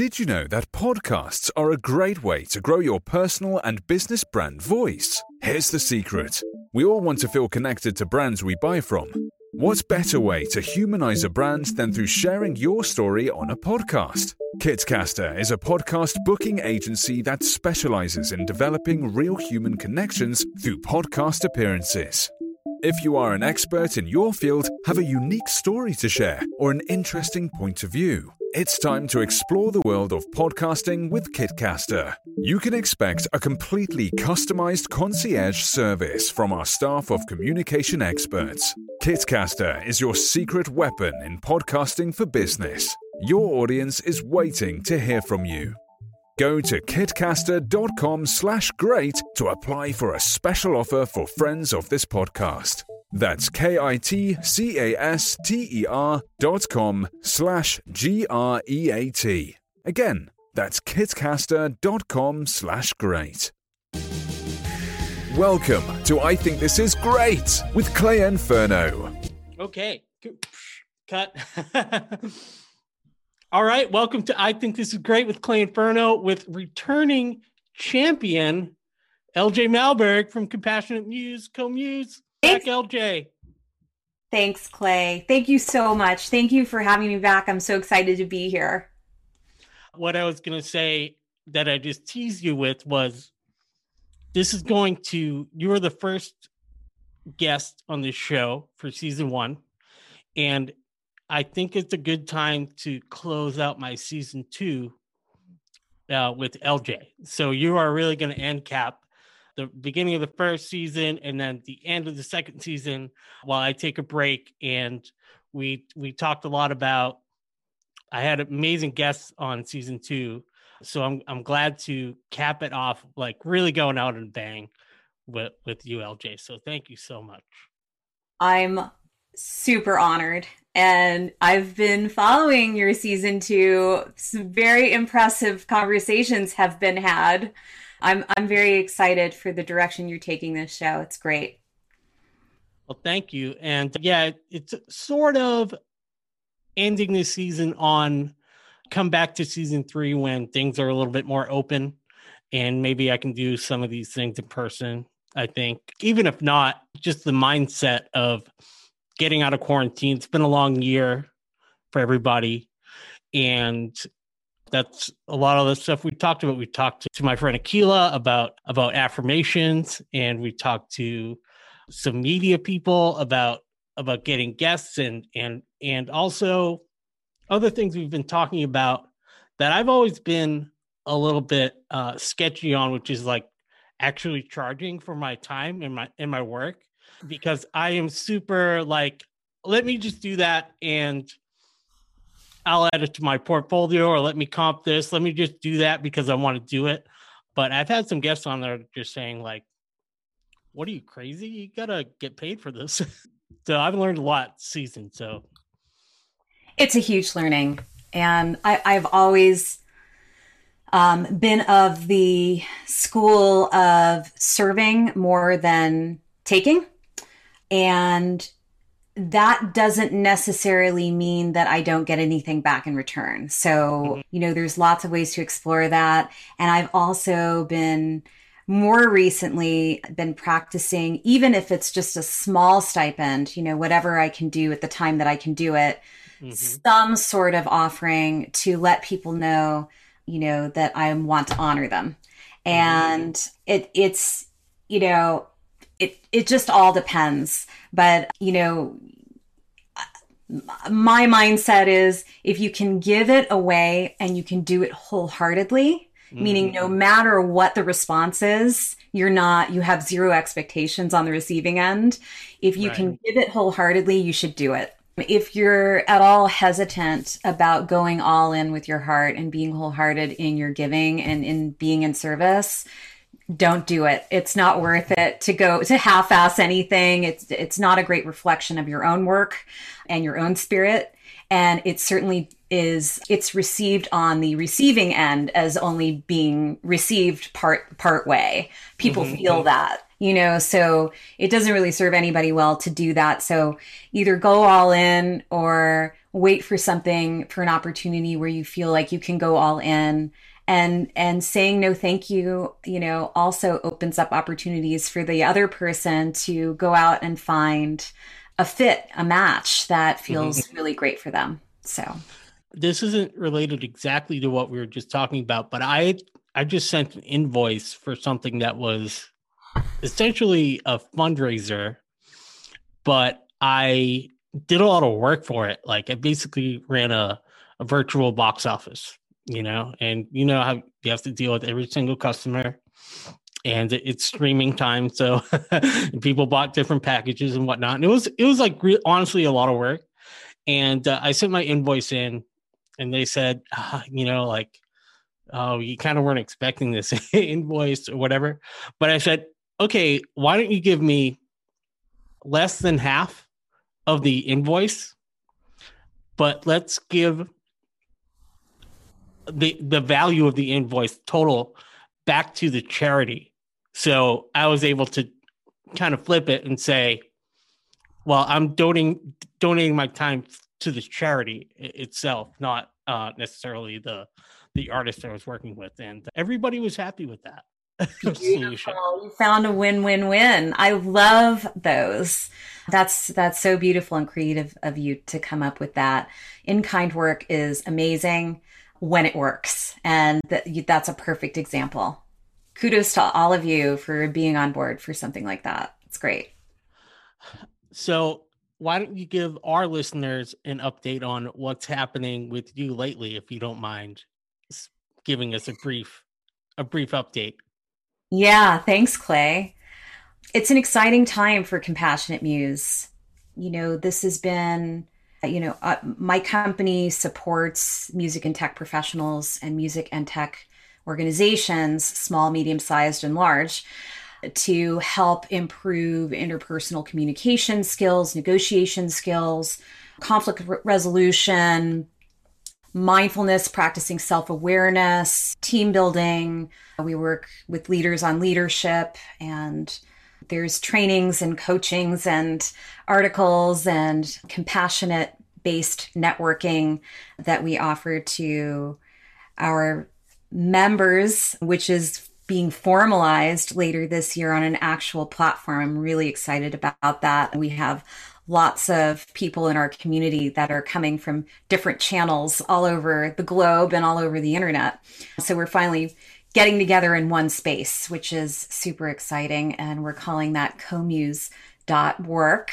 Did you know that podcasts are a great way to grow your personal and business brand voice? Here's the secret we all want to feel connected to brands we buy from. What better way to humanize a brand than through sharing your story on a podcast? Kitcaster is a podcast booking agency that specializes in developing real human connections through podcast appearances. If you are an expert in your field, have a unique story to share, or an interesting point of view, it's time to explore the world of podcasting with Kitcaster. You can expect a completely customized concierge service from our staff of communication experts. Kitcaster is your secret weapon in podcasting for business. Your audience is waiting to hear from you. Go to kitcaster.com slash great to apply for a special offer for friends of this podcast. That's K-I-T-C-A-S-T-E-R dot com slash G-R-E-A-T. Again, that's kitcaster.com slash great. Welcome to I Think This Is Great with Clay Inferno. Okay. Cut. All right, welcome to I Think This Is Great with Clay Inferno with returning champion LJ Malberg from Compassionate Muse, Co-Muse. Back LJ. Thanks, Clay. Thank you so much. Thank you for having me back. I'm so excited to be here. What I was going to say that I just teased you with was this is going to, you are the first guest on this show for season one. And I think it's a good time to close out my season two uh, with LJ. So you are really going to end cap the beginning of the first season and then the end of the second season while I take a break. And we we talked a lot about. I had amazing guests on season two, so I'm I'm glad to cap it off like really going out and bang with with you, LJ. So thank you so much. I'm super honored and I've been following your season two. Some very impressive conversations have been had. I'm I'm very excited for the direction you're taking this show. It's great. Well, thank you. And yeah, it's sort of ending this season on come back to season three when things are a little bit more open and maybe I can do some of these things in person. I think, even if not, just the mindset of getting out of quarantine. It's been a long year for everybody. And that's a lot of the stuff we talked about. We talked to my friend Akila about about affirmations, and we talked to some media people about about getting guests and and and also other things we've been talking about that I've always been a little bit uh, sketchy on, which is like actually charging for my time and my in my work because I am super like, let me just do that and I'll add it to my portfolio or let me comp this. Let me just do that because I want to do it. But I've had some guests on there just saying, like, what are you crazy? You gotta get paid for this. so I've learned a lot season. So it's a huge learning. And I, I've always um, been of the school of serving more than taking. And that doesn't necessarily mean that I don't get anything back in return. So, mm-hmm. you know, there's lots of ways to explore that. And I've also been more recently been practicing, even if it's just a small stipend, you know, whatever I can do at the time that I can do it, mm-hmm. some sort of offering to let people know, you know, that I want to honor them. Mm-hmm. And mm-hmm. it, it's, you know, it it just all depends. But you know, my mindset is if you can give it away and you can do it wholeheartedly, mm-hmm. meaning no matter what the response is, you're not you have zero expectations on the receiving end. If you right. can give it wholeheartedly, you should do it. If you're at all hesitant about going all in with your heart and being wholehearted in your giving and in being in service, don't do it. It's not worth it to go to half-ass anything. It's it's not a great reflection of your own work and your own spirit. And it certainly is it's received on the receiving end as only being received part part way. People mm-hmm. feel that, you know, so it doesn't really serve anybody well to do that. So either go all in or wait for something for an opportunity where you feel like you can go all in and and saying no thank you you know also opens up opportunities for the other person to go out and find a fit a match that feels mm-hmm. really great for them. So. This isn't related exactly to what we were just talking about but i i just sent an invoice for something that was essentially a fundraiser but i did a lot of work for it. Like i basically ran a, a virtual box office you know, and you know how you have to deal with every single customer and it's streaming time so people bought different packages and whatnot and it was it was like re- honestly a lot of work and uh, i sent my invoice in and they said uh, you know like oh you kind of weren't expecting this invoice or whatever but i said okay why don't you give me less than half of the invoice but let's give the the value of the invoice total back to the charity. So I was able to kind of flip it and say, well, I'm donating donating my time to the charity itself, not uh, necessarily the the artist I was working with, and everybody was happy with that. Beautiful. You found a win-win-win. I love those. That's that's so beautiful and creative of you to come up with that. In kind work is amazing when it works. And that, that's a perfect example. Kudos to all of you for being on board for something like that. It's great. So, why don't you give our listeners an update on what's happening with you lately, if you don't mind giving us a brief a brief update? Yeah, thanks, Clay. It's an exciting time for Compassionate Muse. You know, this has been you know, uh, my company supports music and tech professionals and music and tech organizations, small, medium sized, and large, to help improve interpersonal communication skills, negotiation skills, conflict re- resolution, mindfulness, practicing self awareness, team building. We work with leaders on leadership and there's trainings and coachings and articles and compassionate based networking that we offer to our members, which is being formalized later this year on an actual platform. I'm really excited about that. We have lots of people in our community that are coming from different channels all over the globe and all over the internet. So we're finally getting together in one space, which is super exciting. And we're calling that comuse.work,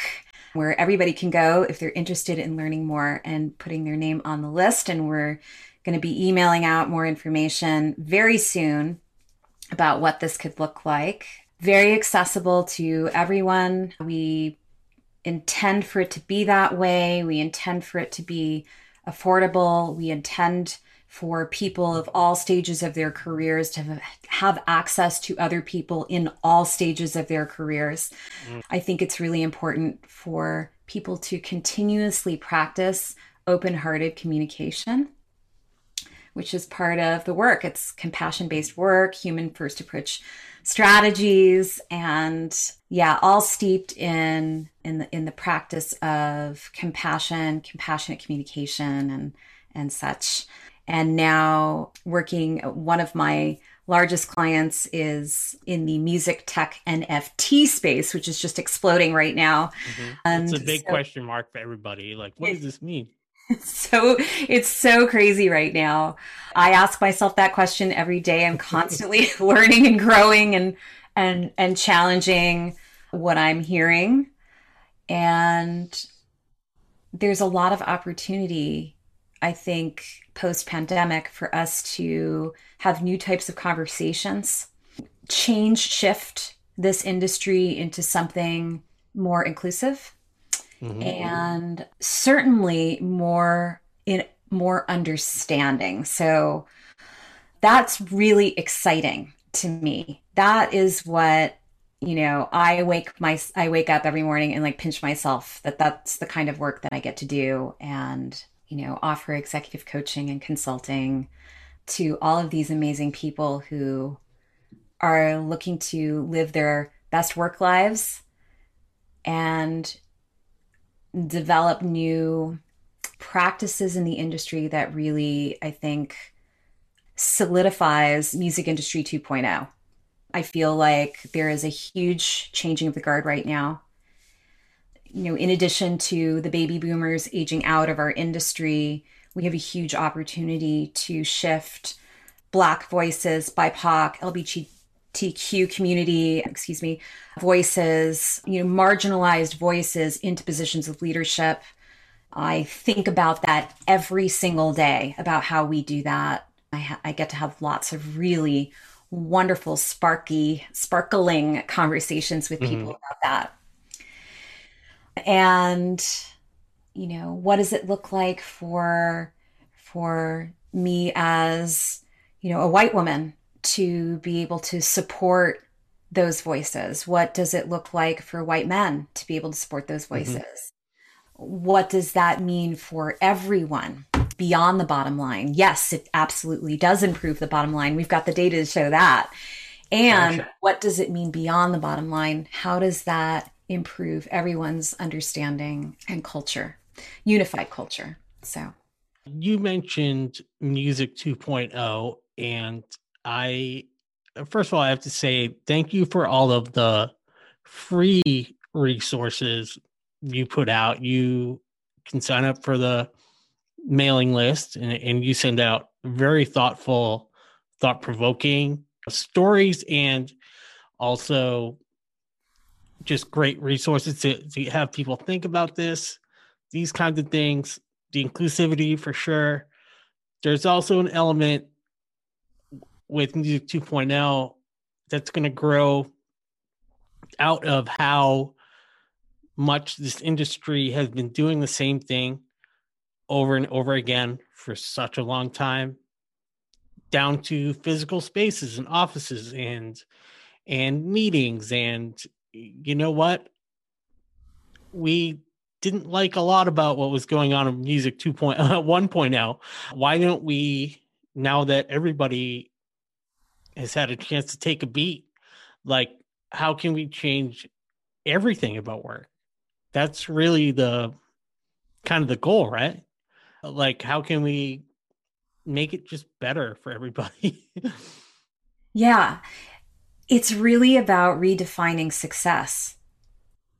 where everybody can go if they're interested in learning more and putting their name on the list. And we're going to be emailing out more information very soon about what this could look like. Very accessible to everyone. We intend for it to be that way. We intend for it to be affordable. We intend for people of all stages of their careers to have access to other people in all stages of their careers. Mm. I think it's really important for people to continuously practice open hearted communication, which is part of the work. It's compassion based work, human first approach strategies and yeah all steeped in in the in the practice of compassion compassionate communication and and such and now working one of my largest clients is in the music tech NFT space, which is just exploding right now. Mm-hmm. It's a big so, question mark for everybody. Like, what does this mean? So it's so crazy right now. I ask myself that question every day. I'm constantly learning and growing and and and challenging what I'm hearing. And there's a lot of opportunity I think, post pandemic for us to have new types of conversations, change, shift this industry into something more inclusive mm-hmm. and certainly more in more understanding. So that's really exciting to me. That is what you know i wake my i wake up every morning and like pinch myself that that's the kind of work that i get to do and you know, offer executive coaching and consulting to all of these amazing people who are looking to live their best work lives and develop new practices in the industry that really, I think, solidifies music industry 2.0. I feel like there is a huge changing of the guard right now. You know, in addition to the baby boomers aging out of our industry, we have a huge opportunity to shift Black voices, BIPOC, LGBTQ community, excuse me, voices, you know, marginalized voices into positions of leadership. I think about that every single day about how we do that. I, ha- I get to have lots of really wonderful, sparky, sparkling conversations with people mm-hmm. about that. And, you know, what does it look like for for me as, you know, a white woman to be able to support those voices? What does it look like for white men to be able to support those mm-hmm. voices? Mm-hmm. What does that mean for everyone? beyond the bottom line. Yes, it absolutely does improve the bottom line. We've got the data to show that. And gotcha. what does it mean beyond the bottom line? How does that improve everyone's understanding and culture, unified culture? So, you mentioned Music 2.0, and I, first of all, I have to say thank you for all of the free resources you put out. You can sign up for the mailing list and, and you send out very thoughtful, thought provoking stories and also just great resources to, to have people think about this, these kinds of things, the inclusivity for sure. There's also an element with Music 2.0 that's going to grow out of how much this industry has been doing the same thing over and over again for such a long time down to physical spaces and offices and and meetings and you know what? We didn't like a lot about what was going on in music 2.1 1.0 why don't we now that everybody has had a chance to take a beat like how can we change everything about work? That's really the kind of the goal right? Like how can we make it just better for everybody? Yeah it's really about redefining success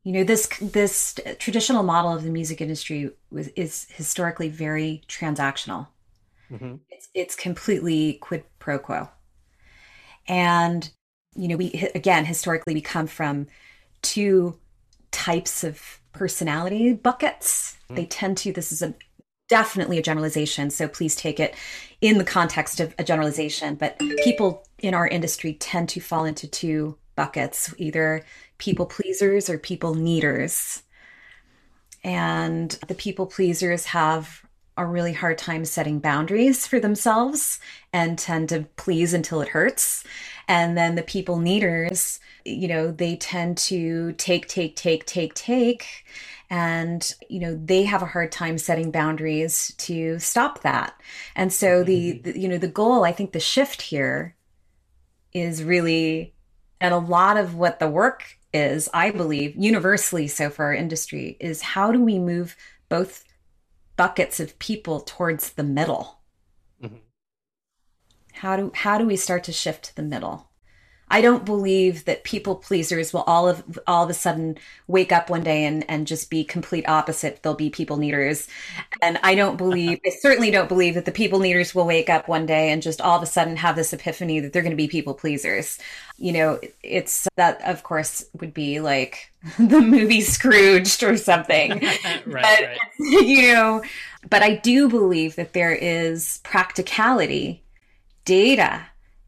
you know this this traditional model of the music industry was, is historically very transactional mm-hmm. it's, it's completely quid pro quo and you know we again historically we come from two types of personality buckets mm-hmm. they tend to this is a definitely a generalization. So please take it in the context of a generalization. But people in our industry tend to fall into two buckets either people pleasers or people needers. And the people pleasers have a really hard time setting boundaries for themselves and tend to please until it hurts. And then the people needers, you know, they tend to take, take, take, take, take and you know they have a hard time setting boundaries to stop that and so the, mm-hmm. the, you know the goal i think the shift here is really and a lot of what the work is i believe universally so for our industry is how do we move both buckets of people towards the middle mm-hmm. how do how do we start to shift to the middle I don't believe that people pleasers will all of all of a sudden wake up one day and, and just be complete opposite. They'll be people needers. And I don't believe I certainly don't believe that the people needers will wake up one day and just all of a sudden have this epiphany that they're gonna be people pleasers. You know, it's that of course would be like the movie Scrooged or something. right, but, right. you know, but I do believe that there is practicality, data,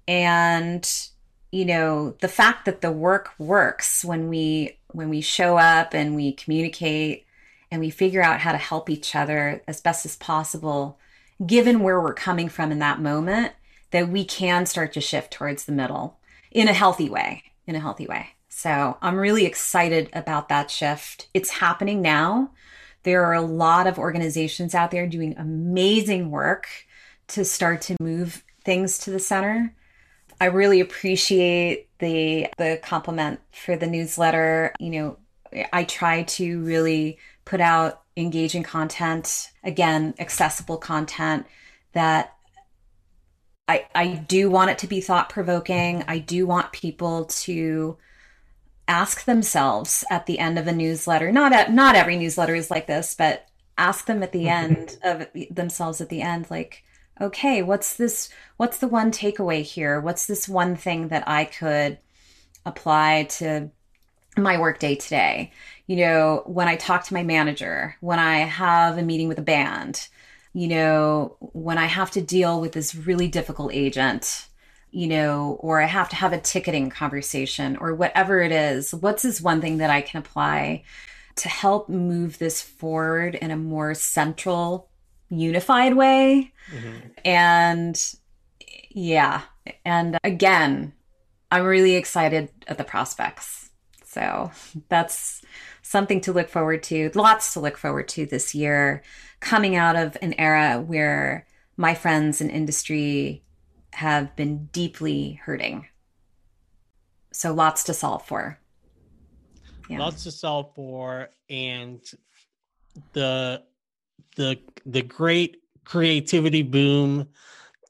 and you know the fact that the work works when we when we show up and we communicate and we figure out how to help each other as best as possible given where we're coming from in that moment that we can start to shift towards the middle in a healthy way in a healthy way. So i'm really excited about that shift. It's happening now. There are a lot of organizations out there doing amazing work to start to move things to the center I really appreciate the the compliment for the newsletter. You know, I try to really put out engaging content, again, accessible content that I, I do want it to be thought provoking. I do want people to ask themselves at the end of a newsletter. Not at, not every newsletter is like this, but ask them at the mm-hmm. end of themselves at the end, like, okay, what's this? What's the one takeaway here? What's this one thing that I could apply to my workday today? You know, when I talk to my manager, when I have a meeting with a band, you know, when I have to deal with this really difficult agent, you know, or I have to have a ticketing conversation or whatever it is, what's this one thing that I can apply to help move this forward in a more central, unified way? Mm-hmm. And yeah. And again, I'm really excited at the prospects. So that's something to look forward to, lots to look forward to this year coming out of an era where my friends in industry have been deeply hurting. So lots to solve for. Yeah. Lots to solve for and the the the great creativity boom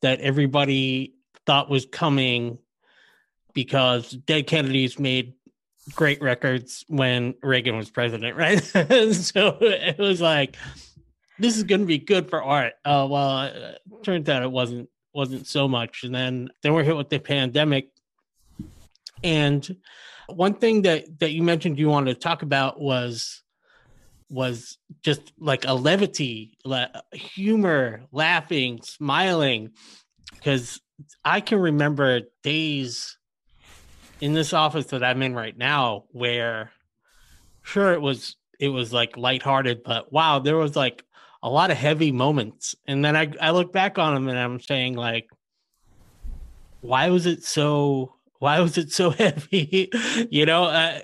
that everybody thought was coming because Dead Kennedys made great records when Reagan was president, right? so it was like this is going to be good for art. Uh, well, uh, turns out it wasn't wasn't so much. And then then we're hit with the pandemic. And one thing that that you mentioned you wanted to talk about was was just like a levity, humor, laughing, smiling, because I can remember days in this office that I'm in right now where sure it was it was like lighthearted, but wow, there was like a lot of heavy moments. And then I, I look back on them and I'm saying like, why was it so, why was it so heavy? you know, uh,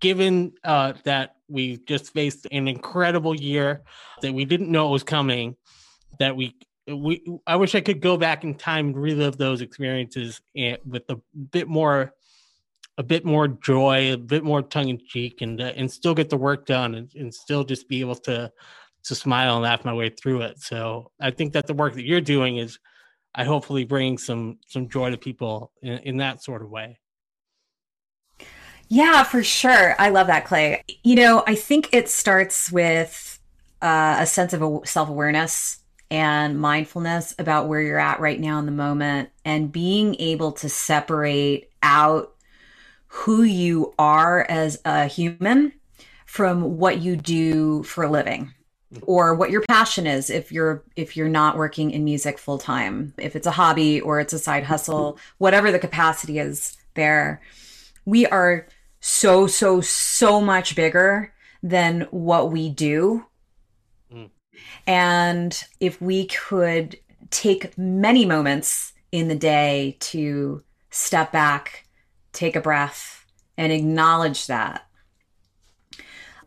given uh, that we just faced an incredible year that we didn't know it was coming, that we, we, I wish I could go back in time and relive those experiences with a bit more a bit more joy, a bit more tongue in cheek, and uh, and still get the work done, and, and still just be able to to smile and laugh my way through it. So I think that the work that you're doing is, I hopefully bring some some joy to people in, in that sort of way. Yeah, for sure. I love that, Clay. You know, I think it starts with uh, a sense of self awareness and mindfulness about where you're at right now in the moment and being able to separate out who you are as a human from what you do for a living or what your passion is if you're if you're not working in music full time if it's a hobby or it's a side hustle whatever the capacity is there we are so so so much bigger than what we do mm. and if we could take many moments in the day to step back take a breath and acknowledge that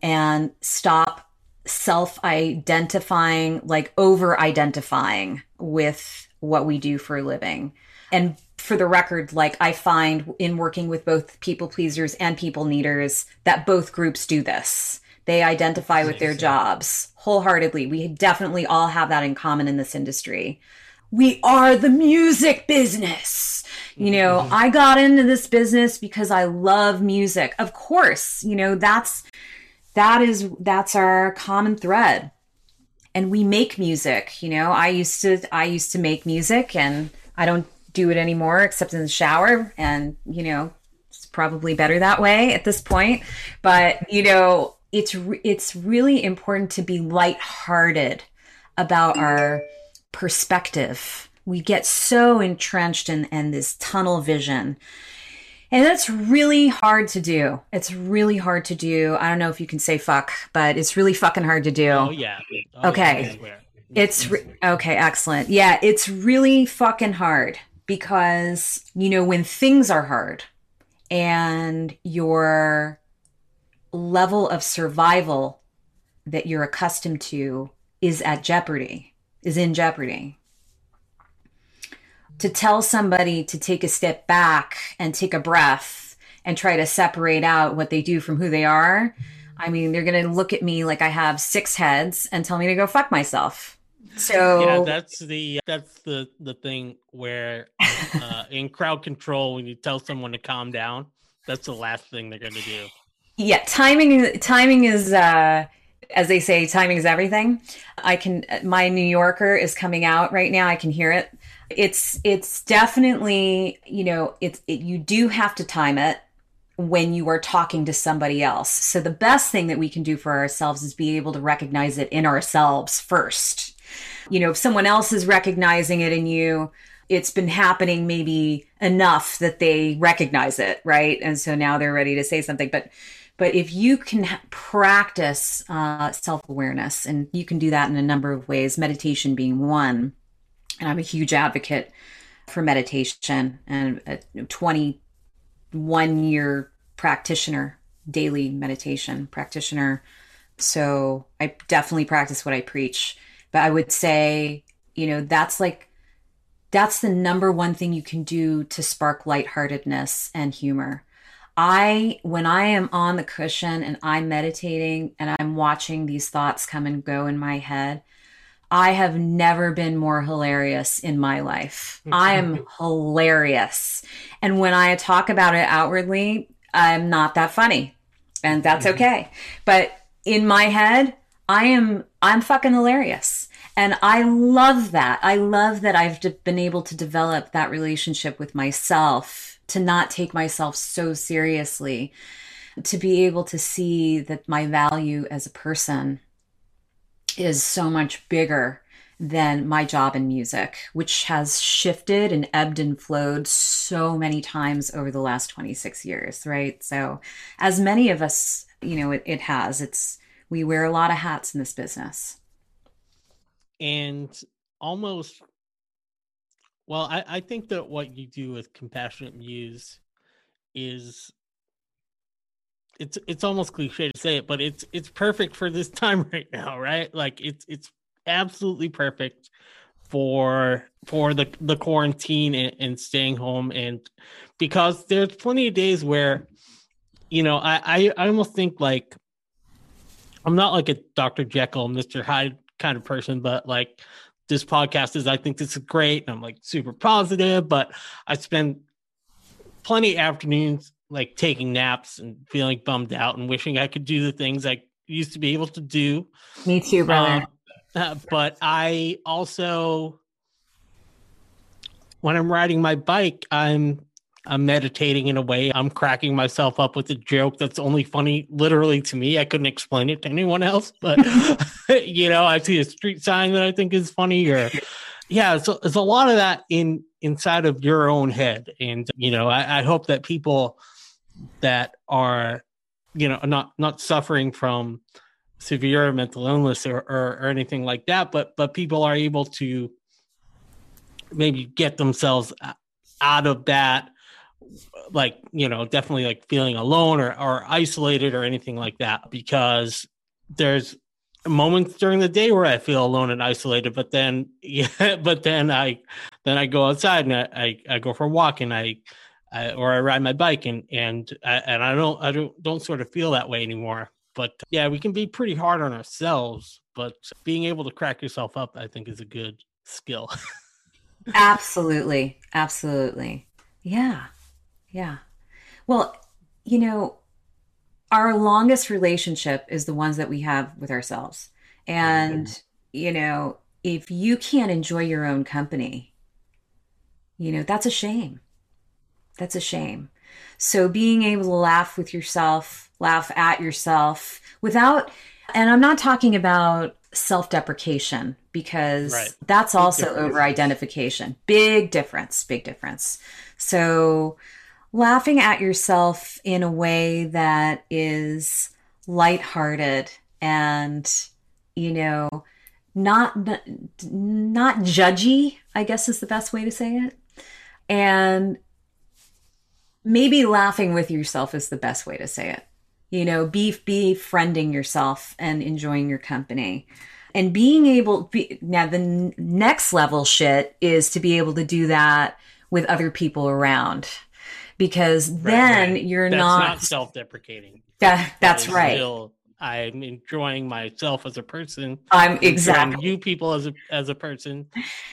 and stop self identifying, like over identifying with what we do for a living. And for the record, like I find in working with both people pleasers and people needers that both groups do this. They identify with their jobs wholeheartedly. We definitely all have that in common in this industry. We are the music business. You know, mm-hmm. I got into this business because I love music. Of course, you know, that's that is that's our common thread. And we make music you know i used to i used to make music and i don't do it anymore except in the shower and you know it's probably better that way at this point. But you know it's it's really important to be lighthearted about our perspective. We get so entrenched in, in this tunnel vision and that's really hard to do. It's really hard to do. I don't know if you can say fuck, but it's really fucking hard to do. Oh, yeah. Oh, okay. It's re- okay, excellent. Yeah, it's really fucking hard because, you know, when things are hard and your level of survival that you're accustomed to is at jeopardy, is in jeopardy to tell somebody to take a step back and take a breath and try to separate out what they do from who they are I mean, they're going to look at me like I have six heads and tell me to go fuck myself. So yeah, that's the that's the the thing where uh, in crowd control, when you tell someone to calm down, that's the last thing they're going to do. Yeah, timing timing is uh as they say timing is everything. I can my New Yorker is coming out right now. I can hear it. It's it's definitely, you know, it's it, you do have to time it when you are talking to somebody else. So the best thing that we can do for ourselves is be able to recognize it in ourselves first. You know, if someone else is recognizing it in you, it's been happening maybe enough that they recognize it, right? And so now they're ready to say something. But but if you can practice uh, self awareness, and you can do that in a number of ways, meditation being one, and I'm a huge advocate for meditation and a 21 year practitioner, daily meditation practitioner. So I definitely practice what I preach. But I would say, you know, that's like, that's the number one thing you can do to spark lightheartedness and humor I, when I am on the cushion and I'm meditating and I'm watching these thoughts come and go in my head, I have never been more hilarious in my life. I am hilarious. And when I talk about it outwardly, I'm not that funny. And that's mm-hmm. okay. But in my head, I am I'm fucking hilarious. And I love that. I love that I've been able to develop that relationship with myself to not take myself so seriously, to be able to see that my value as a person is so much bigger than my job in music, which has shifted and ebbed and flowed so many times over the last 26 years, right? So, as many of us, you know, it, it has, it's, we wear a lot of hats in this business. And almost well, I, I think that what you do with compassionate muse is it's it's almost cliche to say it, but it's it's perfect for this time right now, right? Like it's it's absolutely perfect for for the the quarantine and, and staying home and because there's plenty of days where you know I, I I almost think like I'm not like a Dr. Jekyll, Mr. Hyde kind of person, but like this podcast is I think this is great and I'm like super positive, but I spend plenty afternoons like taking naps and feeling bummed out and wishing I could do the things I used to be able to do. Me too, brother. Uh, but I also when I'm riding my bike, I'm I'm meditating in a way. I'm cracking myself up with a joke that's only funny literally to me. I couldn't explain it to anyone else, but you know, I see a street sign that I think is funny or yeah, so there's a lot of that in inside of your own head. And you know, I, I hope that people that are, you know, not not suffering from severe mental illness or, or, or anything like that, but but people are able to maybe get themselves out of that like you know definitely like feeling alone or, or isolated or anything like that because there's moments during the day where I feel alone and isolated, but then yeah, but then I then I go outside and I, I, I go for a walk and I, I, or I ride my bike and and I, and I don't I don't don't sort of feel that way anymore. But yeah, we can be pretty hard on ourselves, but being able to crack yourself up, I think, is a good skill. absolutely, absolutely, yeah. Yeah. Well, you know, our longest relationship is the ones that we have with ourselves. And, mm-hmm. you know, if you can't enjoy your own company, you know, that's a shame. That's a shame. So being able to laugh with yourself, laugh at yourself without, and I'm not talking about self deprecation because right. that's big also over identification. Big difference, big difference. So, laughing at yourself in a way that is lighthearted and you know not not judgy i guess is the best way to say it and maybe laughing with yourself is the best way to say it you know be befriending yourself and enjoying your company and being able be, now the next level shit is to be able to do that with other people around because right, then right. you're that's not, not self-deprecating. That that's that right. Still, I'm enjoying myself as a person. I'm exactly you people as a as a person.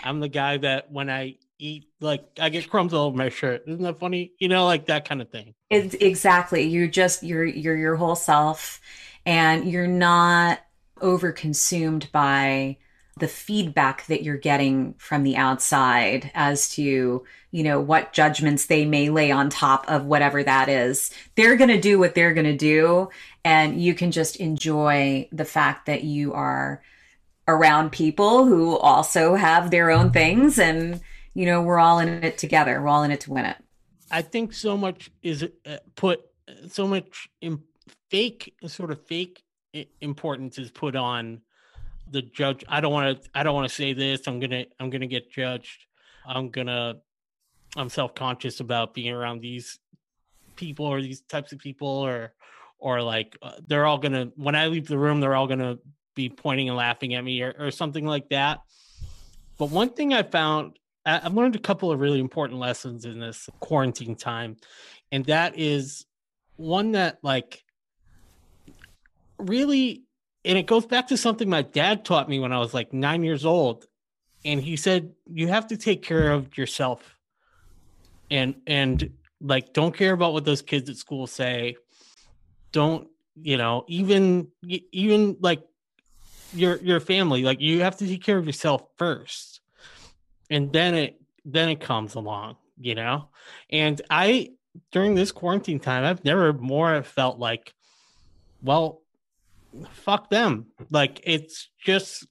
I'm the guy that when I eat, like I get crumbs all over my shirt. Isn't that funny? You know, like that kind of thing. It's exactly. You're just you're you're your whole self, and you're not over consumed by the feedback that you're getting from the outside as to you know what judgments they may lay on top of whatever that is they're going to do what they're going to do and you can just enjoy the fact that you are around people who also have their own things and you know we're all in it together. We're all in it to win it. I think so much is uh, put so much in fake sort of fake importance is put on the judge. I don't want to i don't want to say this. I'm gonna i'm gonna get judged. I'm gonna i'm self-conscious about being around these people or these types of people or or like uh, they're all gonna when i leave the room they're all gonna be pointing and laughing at me or, or something like that. But one thing i found i've learned a couple of really important lessons in this quarantine time and that is one that like really and it goes back to something my dad taught me when I was like nine years old. And he said, you have to take care of yourself. And, and like, don't care about what those kids at school say. Don't, you know, even, even like your, your family, like you have to take care of yourself first. And then it, then it comes along, you know? And I, during this quarantine time, I've never more felt like, well, fuck them. Like it's just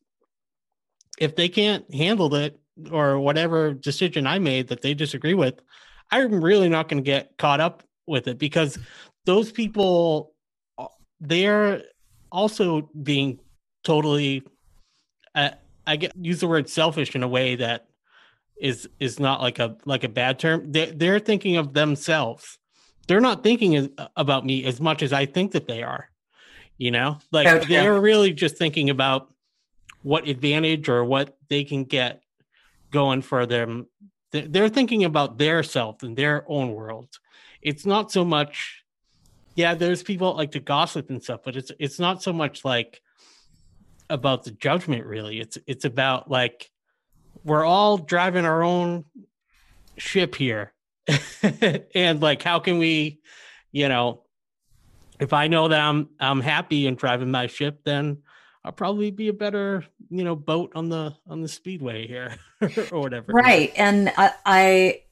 if they can't handle it or whatever decision I made that they disagree with, I'm really not going to get caught up with it because those people uh, they're also being totally uh, I get use the word selfish in a way that is is not like a like a bad term. They they're thinking of themselves. They're not thinking about me as much as I think that they are you know like okay. they're really just thinking about what advantage or what they can get going for them they're thinking about their self and their own world it's not so much yeah there's people like to gossip and stuff but it's it's not so much like about the judgment really it's it's about like we're all driving our own ship here and like how can we you know if I know that I'm I'm happy in driving my ship, then I'll probably be a better you know boat on the on the speedway here or whatever. Right, and I, I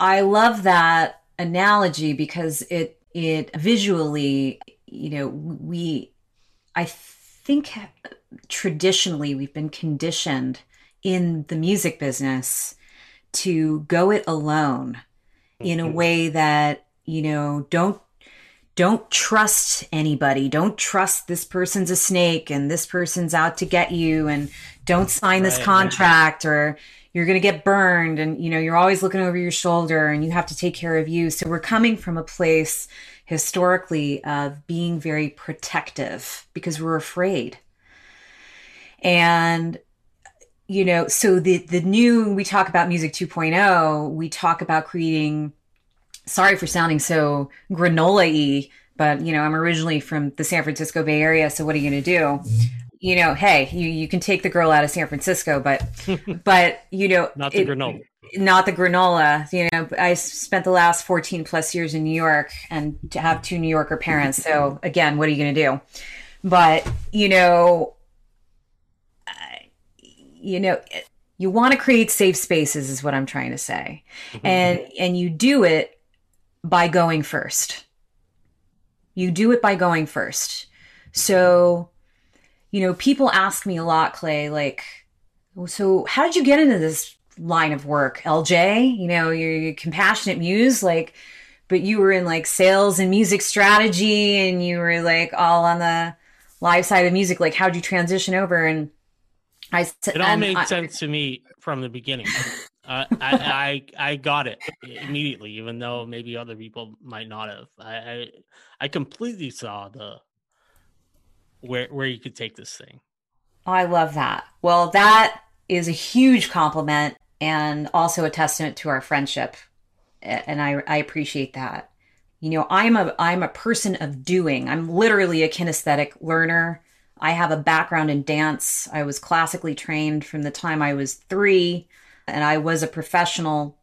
I love that analogy because it it visually you know we I think traditionally we've been conditioned in the music business to go it alone in a mm-hmm. way that you know don't don't trust anybody. Don't trust this person's a snake and this person's out to get you and don't sign this contract or you're going to get burned and you know you're always looking over your shoulder and you have to take care of you. So we're coming from a place historically of being very protective because we're afraid. And you know, so the the new we talk about music 2.0, we talk about creating sorry for sounding so granola-y, but you know, I'm originally from the San Francisco Bay Area, so what are you going to do? Mm-hmm. You know, hey, you, you can take the girl out of San Francisco, but but you know, not the it, granola. Not the granola. You know, I spent the last 14 plus years in New York and to have two New Yorker parents. So again, what are you going to do? But, you know, you know, you want to create safe spaces is what I'm trying to say. Mm-hmm. And and you do it by going first. You do it by going first. So, you know, people ask me a lot, Clay, like, so how did you get into this line of work? LJ, you know, you're, you're compassionate muse, like, but you were in like sales and music strategy and you were like all on the live side of music. Like, how'd you transition over? And I said, it all made I, sense to me from the beginning. Uh, I, I I got it immediately, even though maybe other people might not have. I, I I completely saw the where where you could take this thing. Oh, I love that. Well, that is a huge compliment and also a testament to our friendship, and I I appreciate that. You know, I'm a I'm a person of doing. I'm literally a kinesthetic learner. I have a background in dance. I was classically trained from the time I was 3 and I was a professional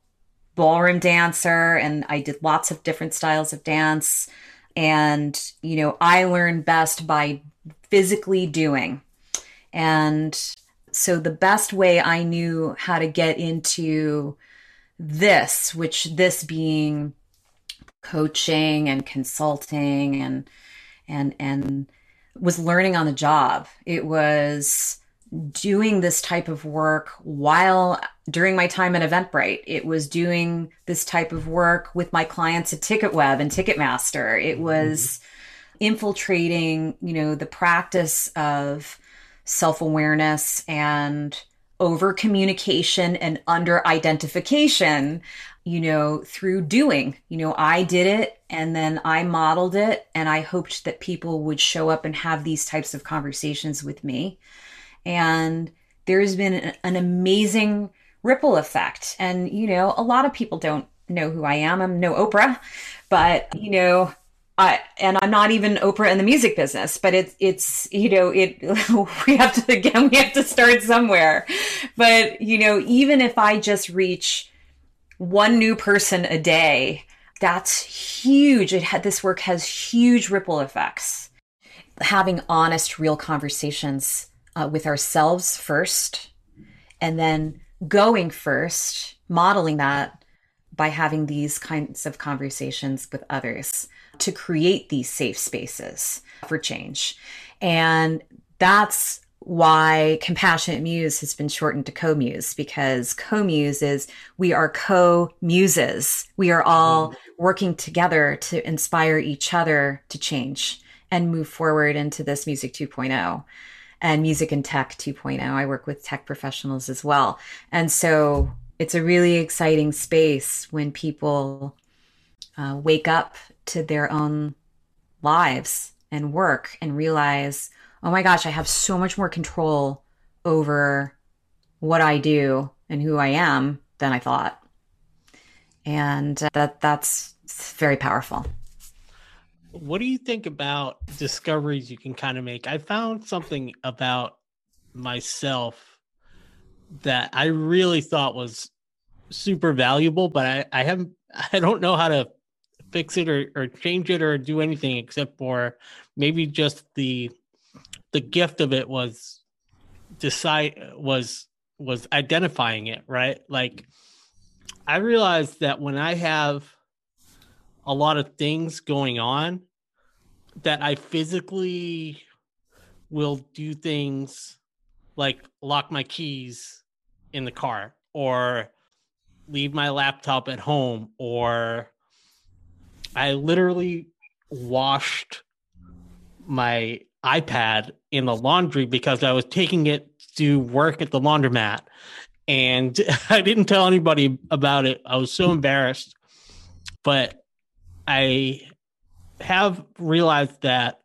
ballroom dancer and I did lots of different styles of dance. And, you know, I learn best by physically doing. And so the best way I knew how to get into this, which this being coaching and consulting and and and was learning on the job. It was doing this type of work while during my time at Eventbrite. It was doing this type of work with my clients at TicketWeb and Ticketmaster. It mm-hmm. was infiltrating, you know, the practice of self-awareness and over communication and under identification you know, through doing. You know, I did it and then I modeled it and I hoped that people would show up and have these types of conversations with me. And there's been an amazing ripple effect. And, you know, a lot of people don't know who I am. I'm no Oprah, but, you know, I, and I'm not even Oprah in the music business, but it's, it's, you know, it, we have to, again, we have to start somewhere. But, you know, even if I just reach one new person a day, that's huge. It had this work has huge ripple effects. Having honest, real conversations uh, with ourselves first, and then going first, modeling that by having these kinds of conversations with others to create these safe spaces for change. And that's why Compassionate Muse has been shortened to Co-Muse because Co-Muse is we are co-muses. We are all mm. working together to inspire each other to change and move forward into this music 2.0 and music and tech 2.0. I work with tech professionals as well. And so it's a really exciting space when people uh, wake up to their own lives and work and realize oh my gosh, I have so much more control over what I do and who I am than I thought. And uh, that that's very powerful. What do you think about discoveries you can kind of make? I found something about myself that I really thought was super valuable, but I, I haven't I don't know how to fix it or, or change it or do anything except for maybe just the the gift of it was decide was was identifying it right? Like i realized that when i have a lot of things going on that i physically will do things like lock my keys in the car or leave my laptop at home or i literally washed my iPad in the laundry because I was taking it to work at the laundromat. And I didn't tell anybody about it. I was so embarrassed. But I have realized that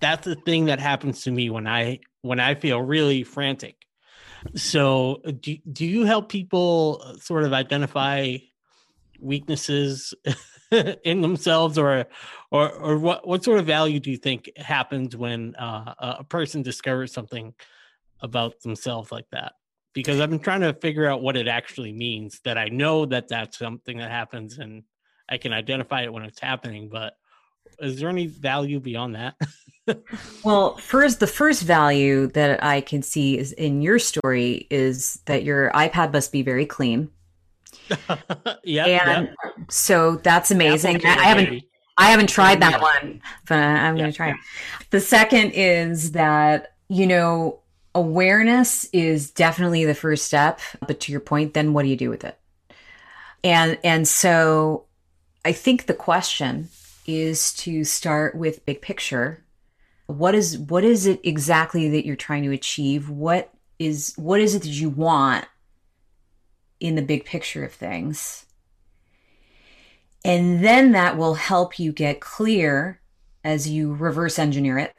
that's the thing that happens to me when I when I feel really frantic. So do, do you help people sort of identify weaknesses in themselves or or or what what sort of value do you think happens when uh, a person discovers something about themselves like that? Because i've been trying to figure out what it actually means that i know that that's something that happens and i can identify it when it's happening but is there any value beyond that? Well first the first value that i can see is in your story is that your ipad must be very clean. Yeah and yep. so that's amazing. i haven't I haven't tried that one, but I'm going to try it. The second is that, you know, awareness is definitely the first step, but to your point, then what do you do with it? And and so I think the question is to start with big picture. What is what is it exactly that you're trying to achieve? What is what is it that you want in the big picture of things? And then that will help you get clear as you reverse engineer it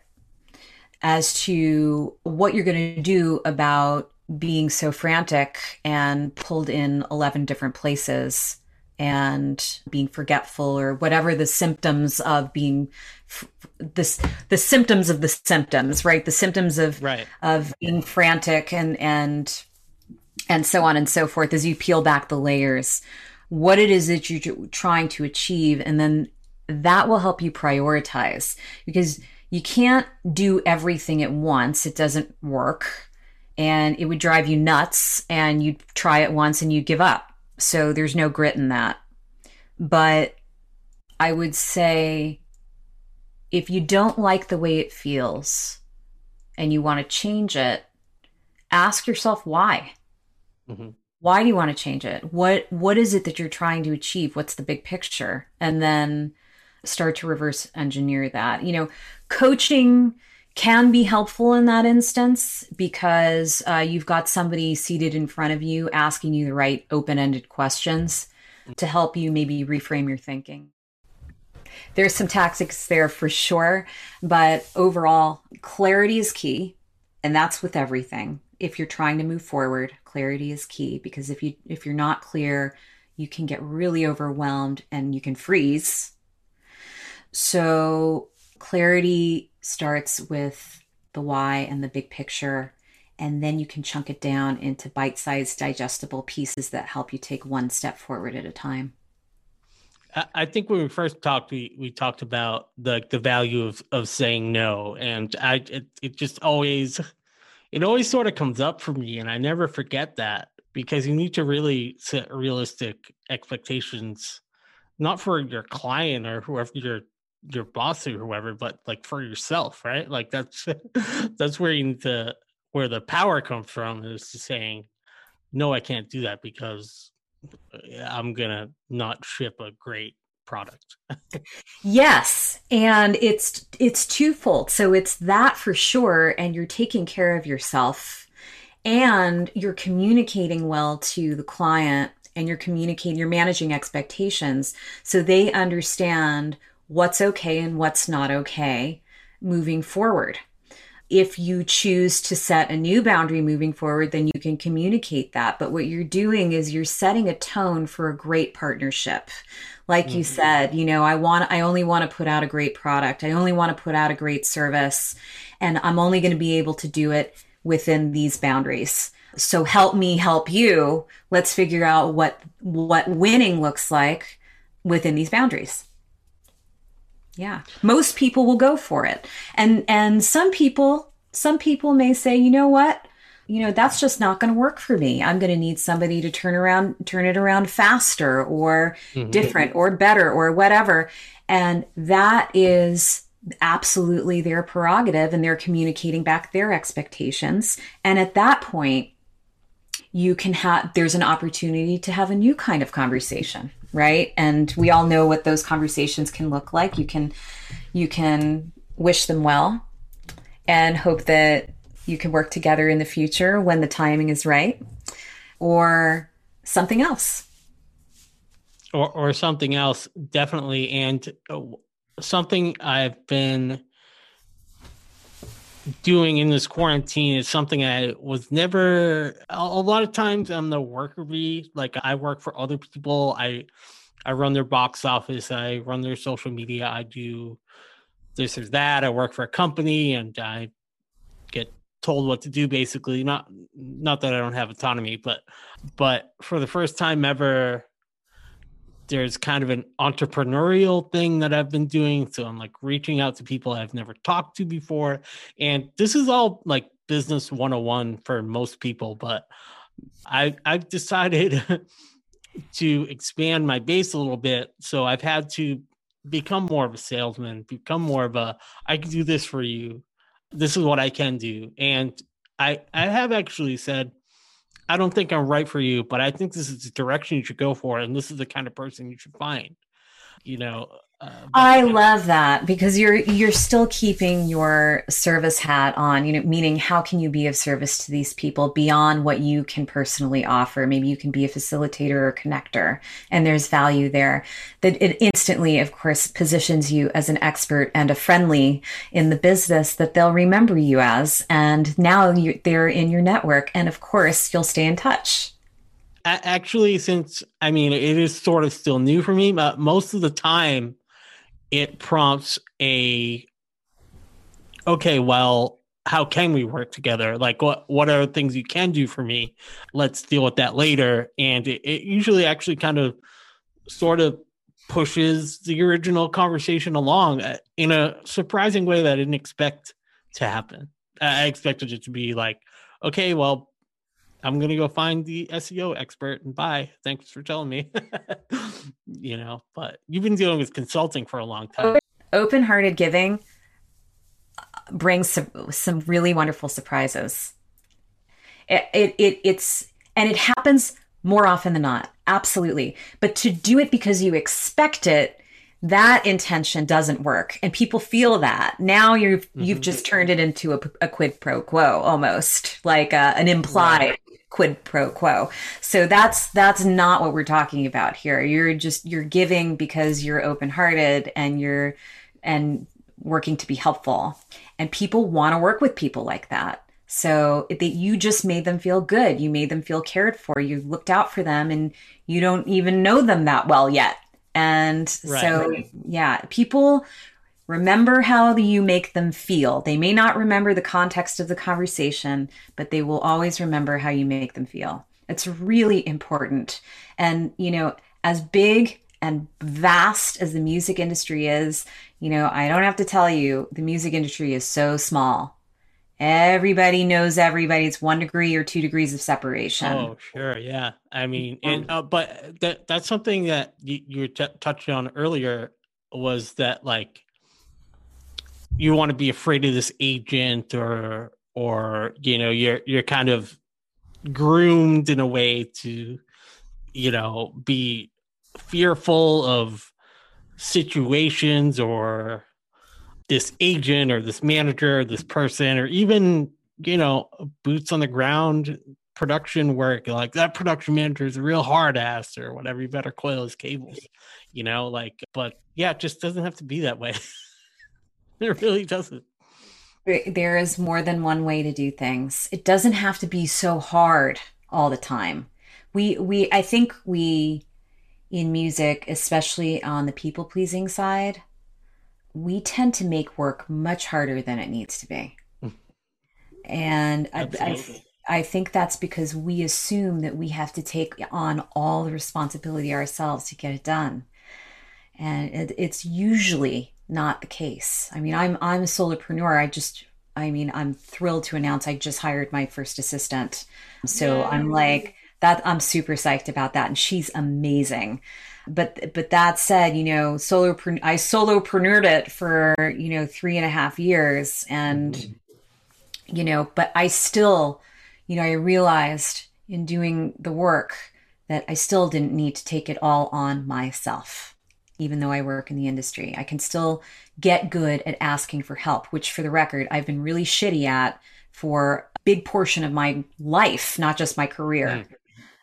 as to what you're going to do about being so frantic and pulled in 11 different places and being forgetful or whatever the symptoms of being this the symptoms of the symptoms right the symptoms of right. of being frantic and and and so on and so forth as you peel back the layers what it is that you're trying to achieve and then that will help you prioritize because you can't do everything at once it doesn't work and it would drive you nuts and you'd try it once and you'd give up so there's no grit in that. But I would say if you don't like the way it feels and you want to change it, ask yourself why. Mm-hmm. Why do you want to change it? What what is it that you're trying to achieve? What's the big picture? And then start to reverse engineer that. You know, coaching can be helpful in that instance because uh, you've got somebody seated in front of you asking you the right open ended questions to help you maybe reframe your thinking. There's some tactics there for sure, but overall, clarity is key, and that's with everything. If you're trying to move forward, clarity is key because if you if you're not clear, you can get really overwhelmed and you can freeze. So, clarity starts with the why and the big picture and then you can chunk it down into bite-sized digestible pieces that help you take one step forward at a time i think when we first talked we, we talked about the the value of of saying no and i it, it just always it always sort of comes up for me and i never forget that because you need to really set realistic expectations not for your client or whoever you're your boss or whoever, but like for yourself, right? Like that's that's where you need to where the power comes from is saying, no, I can't do that because uh, I'm gonna not ship a great product. yes, and it's it's twofold. So it's that for sure, and you're taking care of yourself, and you're communicating well to the client, and you're communicating, you're managing expectations, so they understand what's okay and what's not okay moving forward. If you choose to set a new boundary moving forward, then you can communicate that. But what you're doing is you're setting a tone for a great partnership. Like mm-hmm. you said, you know, I want, I only want to put out a great product. I only want to put out a great service. And I'm only going to be able to do it within these boundaries. So help me help you. Let's figure out what, what winning looks like within these boundaries. Yeah. Most people will go for it. And and some people some people may say, "You know what? You know, that's just not going to work for me. I'm going to need somebody to turn around turn it around faster or mm-hmm. different or better or whatever." And that is absolutely their prerogative and they're communicating back their expectations. And at that point, you can have there's an opportunity to have a new kind of conversation right? And we all know what those conversations can look like. You can you can wish them well and hope that you can work together in the future when the timing is right or something else. Or or something else definitely. And uh, something i've been doing in this quarantine is something I was never a lot of times I'm the worker bee. Like I work for other people. I I run their box office, I run their social media, I do this or that. I work for a company and I get told what to do basically. Not not that I don't have autonomy, but but for the first time ever there's kind of an entrepreneurial thing that I've been doing. So I'm like reaching out to people I've never talked to before. And this is all like business 101 for most people, but I I've decided to expand my base a little bit. So I've had to become more of a salesman, become more of a I can do this for you. This is what I can do. And I I have actually said I don't think I'm right for you, but I think this is the direction you should go for, and this is the kind of person you should find. You know, uh, I love that because you're you're still keeping your service hat on, you know, meaning how can you be of service to these people beyond what you can personally offer? Maybe you can be a facilitator or connector, and there's value there. That it instantly, of course, positions you as an expert and a friendly in the business that they'll remember you as, and now you, they're in your network, and of course, you'll stay in touch. actually, since I mean, it is sort of still new for me, but most of the time it prompts a okay, well, how can we work together? Like, what what are things you can do for me? Let's deal with that later. And it, it usually actually kind of sort of pushes the original conversation along uh, in a surprising way that I didn't expect to happen. I expected it to be like, okay, well, I'm gonna go find the SEO expert and bye. Thanks for telling me. you know, but you've been dealing with consulting for a long time. Open-hearted giving brings some, some really wonderful surprises. It, it, it it's and it happens more often than not. Absolutely. But to do it because you expect it, that intention doesn't work and people feel that now you've mm-hmm. you've just turned it into a, a quid pro quo almost like a, uh, an implied right. Quid pro quo. So that's that's not what we're talking about here. You're just you're giving because you're open hearted and you're and working to be helpful. And people want to work with people like that. So that you just made them feel good. You made them feel cared for. You looked out for them and you don't even know them that well yet. And right. so yeah people remember how you make them feel they may not remember the context of the conversation but they will always remember how you make them feel it's really important and you know as big and vast as the music industry is you know, I don't have to tell you, the music industry is so small. Everybody knows everybody. It's one degree or two degrees of separation. Oh, sure, yeah. I mean, and uh, but that that's something that you, you t- touched on earlier was that like you want to be afraid of this agent or or you know you're you're kind of groomed in a way to you know be fearful of situations or this agent or this manager or this person or even you know boots on the ground production work. Like that production manager is a real hard ass or whatever. You better coil his cables you know like but yeah it just doesn't have to be that way it really doesn't there is more than one way to do things it doesn't have to be so hard all the time we we i think we in music, especially on the people pleasing side, we tend to make work much harder than it needs to be. and I, I, I, think that's because we assume that we have to take on all the responsibility ourselves to get it done. And it, it's usually not the case. I mean, I'm I'm a solopreneur. I just I mean, I'm thrilled to announce I just hired my first assistant. So Yay. I'm like, that I'm super psyched about that. And she's amazing. But, but that said, you know, solo, I solopreneured it for, you know, three and a half years and, mm-hmm. you know, but I still, you know, I realized in doing the work that I still didn't need to take it all on myself even though I work in the industry. I can still get good at asking for help, which for the record, I've been really shitty at for a big portion of my life, not just my career. Mm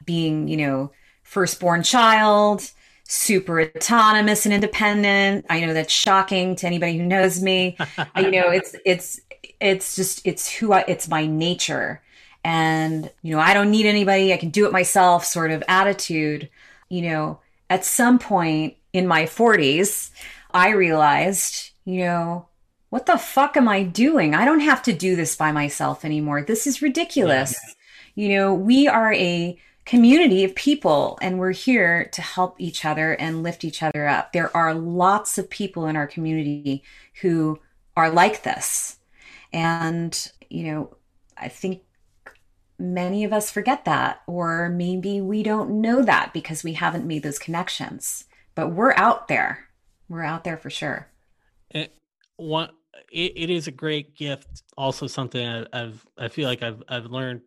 being, you know, firstborn child, super autonomous and independent. I know that's shocking to anybody who knows me. you know, it's it's it's just it's who I it's my nature. And, you know, I don't need anybody, I can do it myself sort of attitude. You know, at some point in my 40s, I realized, you know, what the fuck am I doing? I don't have to do this by myself anymore. This is ridiculous. Yeah. You know, we are a community of people and we're here to help each other and lift each other up. There are lots of people in our community who are like this. And, you know, I think many of us forget that, or maybe we don't know that because we haven't made those connections. But we're out there. We're out there for sure. It, one, it, it is a great gift. Also, something I've I feel like I've I've learned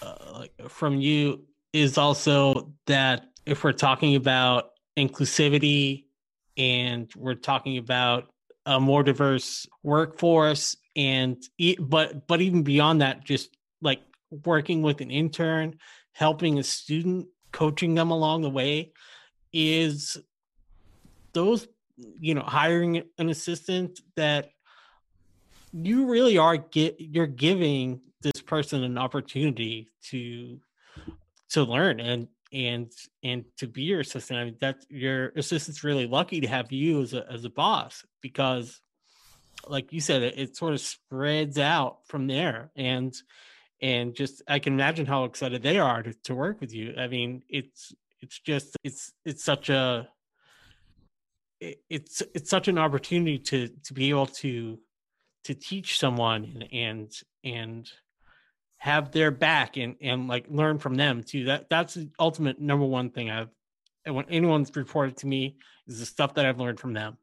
uh, from you is also that if we're talking about inclusivity and we're talking about a more diverse workforce and but but even beyond that just like working with an intern helping a student coaching them along the way is those you know hiring an assistant that you really are get you're giving this person an opportunity to to learn and and and to be your assistant. I mean, that your assistant's really lucky to have you as a as a boss because, like you said, it, it sort of spreads out from there, and and just I can imagine how excited they are to, to work with you. I mean, it's it's just it's it's such a it's it's such an opportunity to to be able to to teach someone and and, and have their back and and like learn from them too. That that's the ultimate number one thing I've when anyone's reported to me is the stuff that I've learned from them.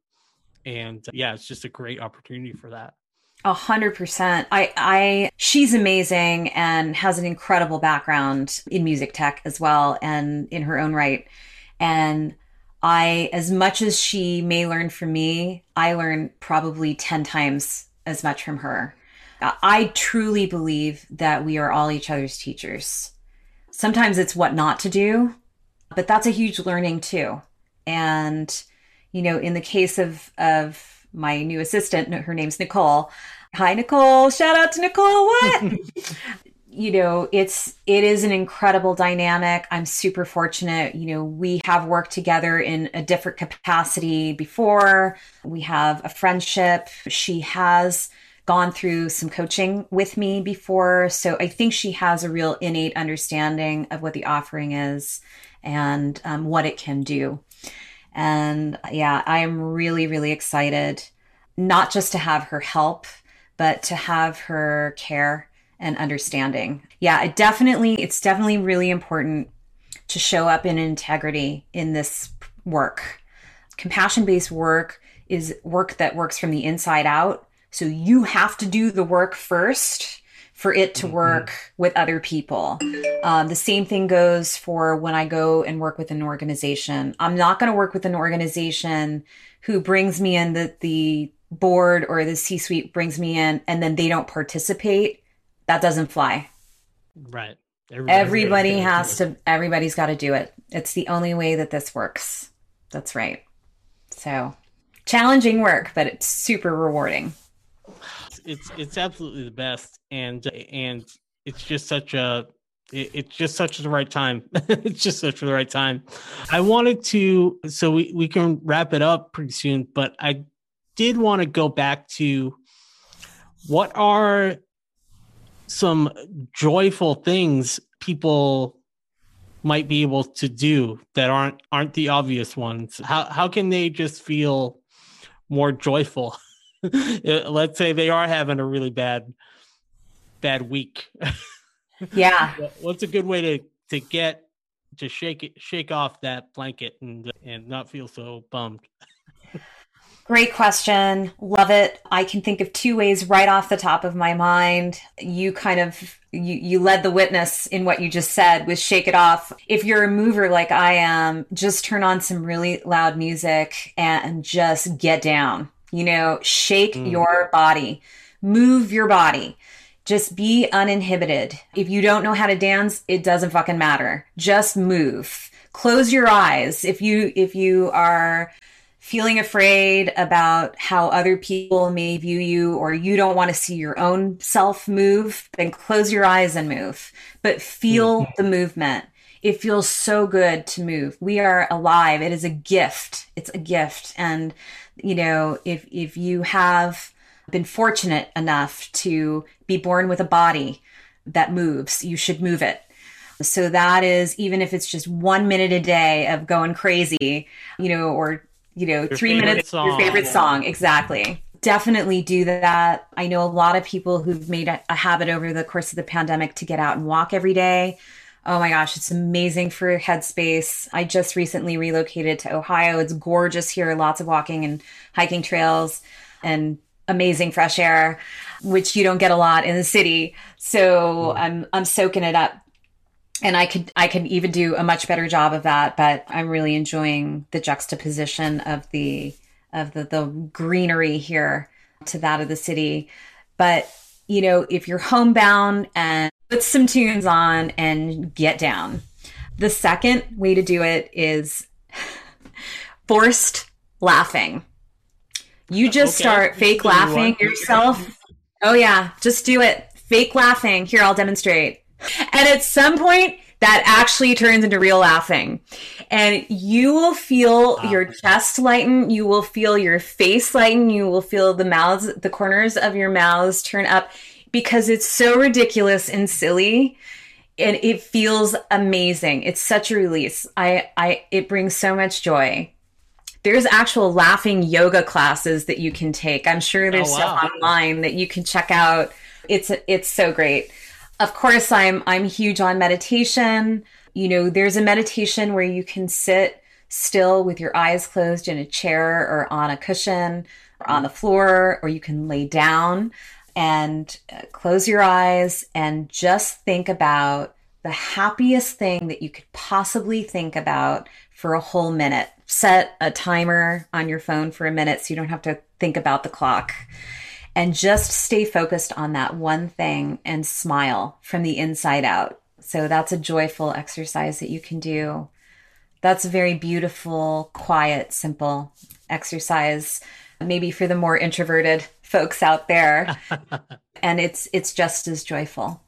And uh, yeah, it's just a great opportunity for that. A hundred percent. I, I, she's amazing and has an incredible background in music tech as well and in her own right. And I, as much as she may learn from me, I learn probably 10 times as much from her. I truly believe that we are all each other's teachers. Sometimes it's what not to do, but that's a huge learning too. And, you know, in the case of, of my new assistant, her name's Nicole. Hi, Nicole. Shout out to Nicole. What? you know, it's, it is an incredible dynamic. I'm super fortunate. You know, we have worked together in a different capacity before. We have a friendship. She has, gone through some coaching with me before. So I think she has a real innate understanding of what the offering is and um, what it can do. And yeah, I am really, really excited, not just to have her help, but to have her care and understanding. Yeah, it definitely, it's definitely really important to show up in integrity in this work. Compassion based work is work that works from the inside out so you have to do the work first for it to mm-hmm. work mm-hmm. with other people. Um, the same thing goes for when I go and work with an organization. I'm not going to work with an organization who brings me in the, the board or the C suite brings me in and then they don't participate. That doesn't fly. Right. Everybody, everybody has to, everybody's got to do it. It's the only way that this works. That's right. So challenging work, but it's super rewarding it's it's absolutely the best, and and it's just such a it's just such the right time. it's just such the right time. I wanted to, so we, we can wrap it up pretty soon, but I did want to go back to what are some joyful things people might be able to do that aren't aren't the obvious ones. How how can they just feel more joyful? let's say they are having a really bad bad week. yeah. What's a good way to to get to shake it shake off that blanket and and not feel so bummed? Great question. Love it. I can think of two ways right off the top of my mind. You kind of you you led the witness in what you just said with shake it off. If you're a mover like I am, just turn on some really loud music and just get down you know, shake mm. your body, move your body. Just be uninhibited. If you don't know how to dance, it doesn't fucking matter. Just move. Close your eyes. If you, if you are feeling afraid about how other people may view you or you don't want to see your own self move, then close your eyes and move. But feel mm. the movement. It feels so good to move. We are alive. It is a gift. It's a gift. And you know, if if you have been fortunate enough to be born with a body that moves, you should move it. So that is even if it's just one minute a day of going crazy, you know, or you know, your three minutes song. your favorite song. Exactly. Definitely do that. I know a lot of people who've made a, a habit over the course of the pandemic to get out and walk every day. Oh my gosh, it's amazing for headspace. I just recently relocated to Ohio. It's gorgeous here, lots of walking and hiking trails and amazing fresh air, which you don't get a lot in the city. So mm. I'm I'm soaking it up. And I could I could even do a much better job of that, but I'm really enjoying the juxtaposition of the of the, the greenery here to that of the city. But you know, if you're homebound and put some tunes on and get down. The second way to do it is forced laughing. You just okay. start fake laughing yourself. Oh, yeah, just do it. Fake laughing. Here, I'll demonstrate. And at some point, that actually turns into real laughing. And you will feel wow. your chest lighten, you will feel your face lighten, you will feel the mouths, the corners of your mouths turn up because it's so ridiculous and silly and it feels amazing. It's such a release. I I it brings so much joy. There's actual laughing yoga classes that you can take. I'm sure there's oh, wow. stuff online that you can check out. It's it's so great. Of course, I'm I'm huge on meditation. You know, there's a meditation where you can sit still with your eyes closed in a chair or on a cushion or on the floor, or you can lay down and uh, close your eyes and just think about the happiest thing that you could possibly think about for a whole minute. Set a timer on your phone for a minute so you don't have to think about the clock. And just stay focused on that one thing and smile from the inside out. So that's a joyful exercise that you can do. That's a very beautiful, quiet, simple exercise, maybe for the more introverted folks out there. and it's it's just as joyful.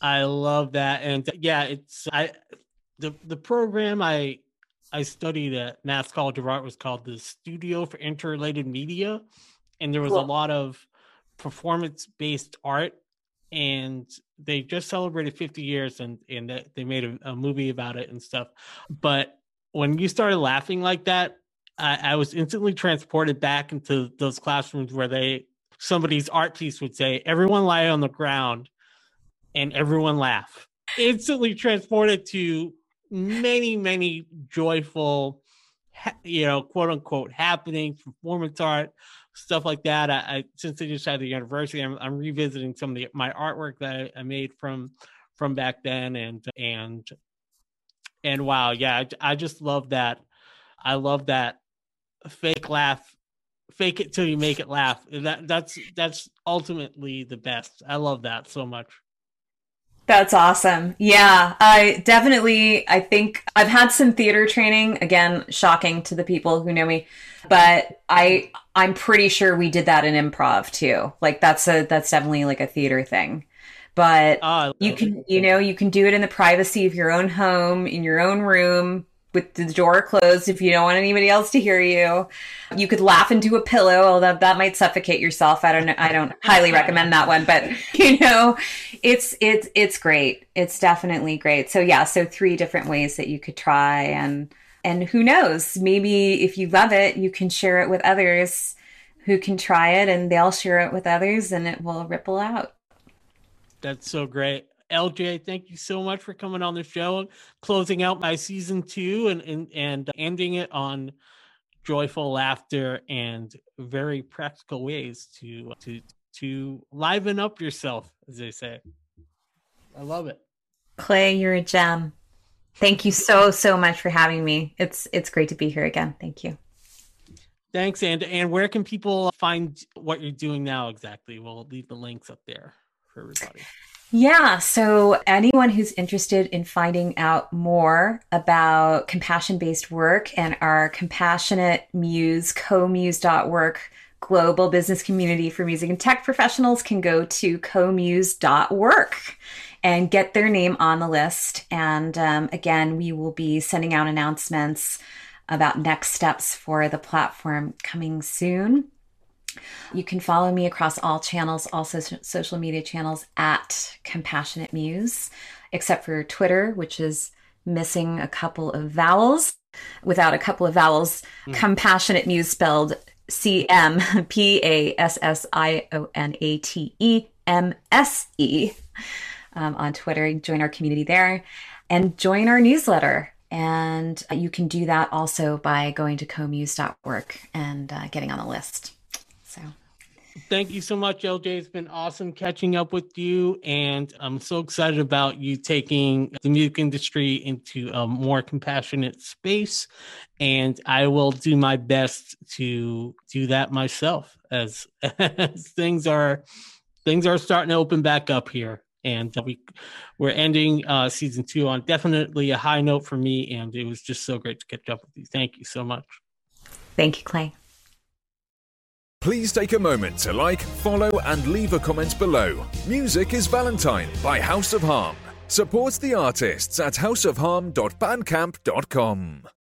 I love that. And yeah, it's I the the program I I studied at Mass College of Art was called the Studio for Interrelated Media. And there was cool. a lot of performance based art and they just celebrated 50 years and and they made a, a, movie about it and stuff but when you started laughing like that I, I was instantly transported back into those classrooms where they somebody's art piece would say, "Everyone lie on the ground," and everyone laugh. Instantly transported to many, many joyful, you know, quote unquote happenings, performance art, stuff like that. I, I since I just had the university, I'm, I'm revisiting some of the, my artwork that I, I, made from from back then, and and and wow, yeah, I, I just love that. I love that fake laugh fake it till you make it laugh that that's that's ultimately the best i love that so much that's awesome. Yeah i definitely i think i've had some theater training. Again shocking to the people who know me but i i'm pretty sure we did that in improv too. Like that's a that's definitely like a theater thing. But oh, you can it. you know you can do it in the privacy of your own home in your own room with the door closed if you don't want anybody else to hear you. You could laugh into a pillow, although that might suffocate yourself. I don't. I don't highly recommend that one, but you know, it's it's it's great. It's definitely great. So yeah, so three different ways that you could try and and who knows, maybe if you love it, you can share it with others who can try it and they'll share it with others and it will ripple out. That's so great. LJ, thank you so much for coming on the show, closing out my season two and and, and ending it on joyful laughter and very practical ways to to to liven up yourself, as they say. I love it. Clay, you're a gem. Thank you so so much for having me. It's it's great to be here again. Thank you. Thanks, and and where can people find what you're doing now exactly? We'll leave the links up there for everybody. Yeah. So, anyone who's interested in finding out more about compassion based work and our compassionate muse, comuse.work global business community for music and tech professionals can go to comuse.work and get their name on the list. And um, again, we will be sending out announcements about next steps for the platform coming soon. You can follow me across all channels, all so- social media channels at Compassionate Muse, except for Twitter, which is missing a couple of vowels. Without a couple of vowels, mm. Compassionate Muse spelled C M P A S S I O N A T E M S E um, on Twitter. Join our community there and join our newsletter. And you can do that also by going to comuse.work and uh, getting on the list. So thank you so much, LJ. It's been awesome catching up with you. And I'm so excited about you taking the music industry into a more compassionate space. And I will do my best to do that myself as, as things are things are starting to open back up here. And we we're ending uh, season two on definitely a high note for me. And it was just so great to catch up with you. Thank you so much. Thank you, Clay. Please take a moment to like, follow, and leave a comment below. Music is Valentine by House of Harm. Support the artists at houseofharm.bandcamp.com.